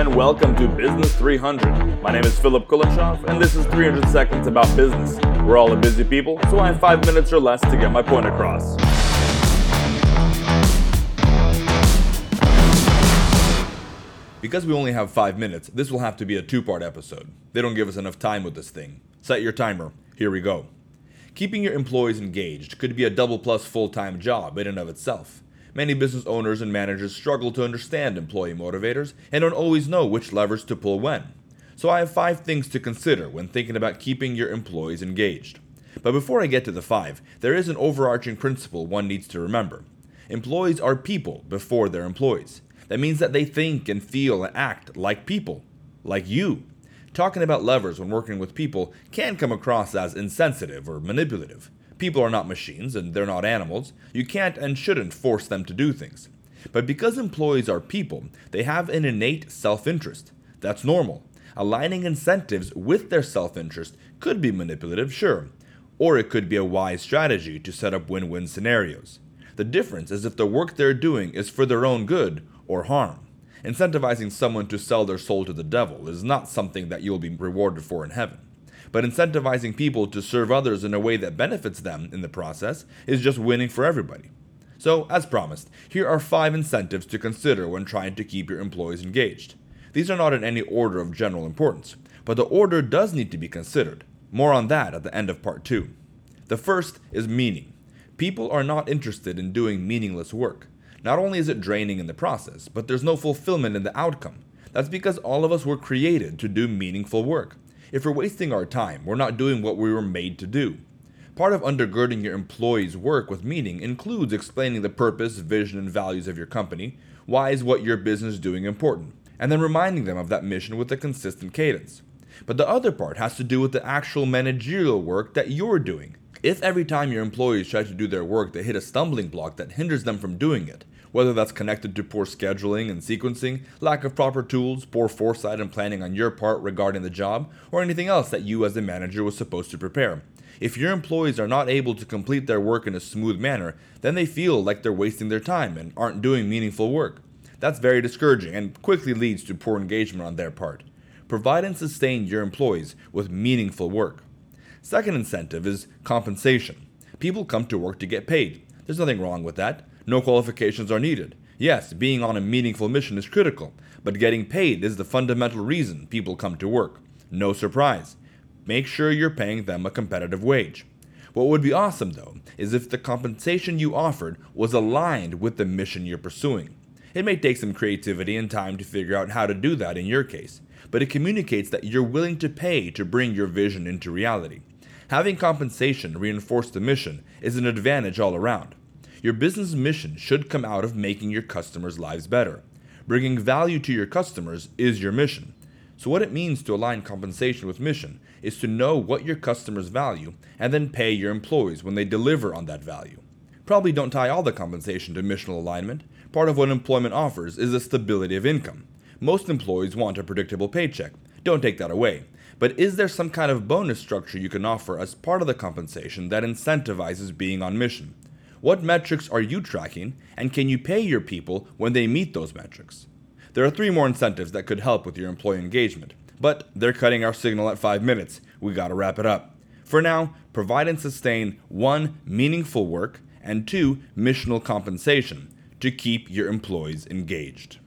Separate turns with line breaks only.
and welcome to Business 300. My name is Philip Kulishov, and this is 300 Seconds About Business. We're all a busy people, so I have five minutes or less to get my point across.
Because we only have five minutes, this will have to be a two part episode. They don't give us enough time with this thing. Set your timer. Here we go. Keeping your employees engaged could be a double plus full time job in and of itself. Many business owners and managers struggle to understand employee motivators and don't always know which levers to pull when. So I have five things to consider when thinking about keeping your employees engaged. But before I get to the five, there is an overarching principle one needs to remember. Employees are people before they're employees. That means that they think and feel and act like people, like you. Talking about levers when working with people can come across as insensitive or manipulative. People are not machines and they're not animals. You can't and shouldn't force them to do things. But because employees are people, they have an innate self interest. That's normal. Aligning incentives with their self interest could be manipulative, sure, or it could be a wise strategy to set up win win scenarios. The difference is if the work they're doing is for their own good or harm. Incentivizing someone to sell their soul to the devil is not something that you'll be rewarded for in heaven. But incentivizing people to serve others in a way that benefits them in the process is just winning for everybody. So, as promised, here are five incentives to consider when trying to keep your employees engaged. These are not in any order of general importance, but the order does need to be considered. More on that at the end of part 2. The first is meaning. People are not interested in doing meaningless work. Not only is it draining in the process, but there's no fulfillment in the outcome. That's because all of us were created to do meaningful work. If we're wasting our time, we're not doing what we were made to do. Part of undergirding your employees' work with meaning includes explaining the purpose, vision, and values of your company. Why is what your business doing important? And then reminding them of that mission with a consistent cadence. But the other part has to do with the actual managerial work that you're doing. If every time your employees try to do their work they hit a stumbling block that hinders them from doing it, whether that's connected to poor scheduling and sequencing, lack of proper tools, poor foresight and planning on your part regarding the job, or anything else that you as a manager was supposed to prepare. If your employees are not able to complete their work in a smooth manner, then they feel like they're wasting their time and aren't doing meaningful work. That's very discouraging and quickly leads to poor engagement on their part. Provide and sustain your employees with meaningful work. Second incentive is compensation. People come to work to get paid. There's nothing wrong with that. No qualifications are needed. Yes, being on a meaningful mission is critical, but getting paid is the fundamental reason people come to work. No surprise. Make sure you're paying them a competitive wage. What would be awesome, though, is if the compensation you offered was aligned with the mission you're pursuing. It may take some creativity and time to figure out how to do that in your case, but it communicates that you're willing to pay to bring your vision into reality. Having compensation reinforce the mission is an advantage all around. Your business mission should come out of making your customers' lives better. Bringing value to your customers is your mission. So, what it means to align compensation with mission is to know what your customers value and then pay your employees when they deliver on that value. Probably don't tie all the compensation to missional alignment. Part of what employment offers is the stability of income. Most employees want a predictable paycheck. Don't take that away. But is there some kind of bonus structure you can offer as part of the compensation that incentivizes being on mission? What metrics are you tracking, and can you pay your people when they meet those metrics? There are three more incentives that could help with your employee engagement, but they're cutting our signal at five minutes. We gotta wrap it up. For now, provide and sustain one, meaningful work, and two, missional compensation to keep your employees engaged.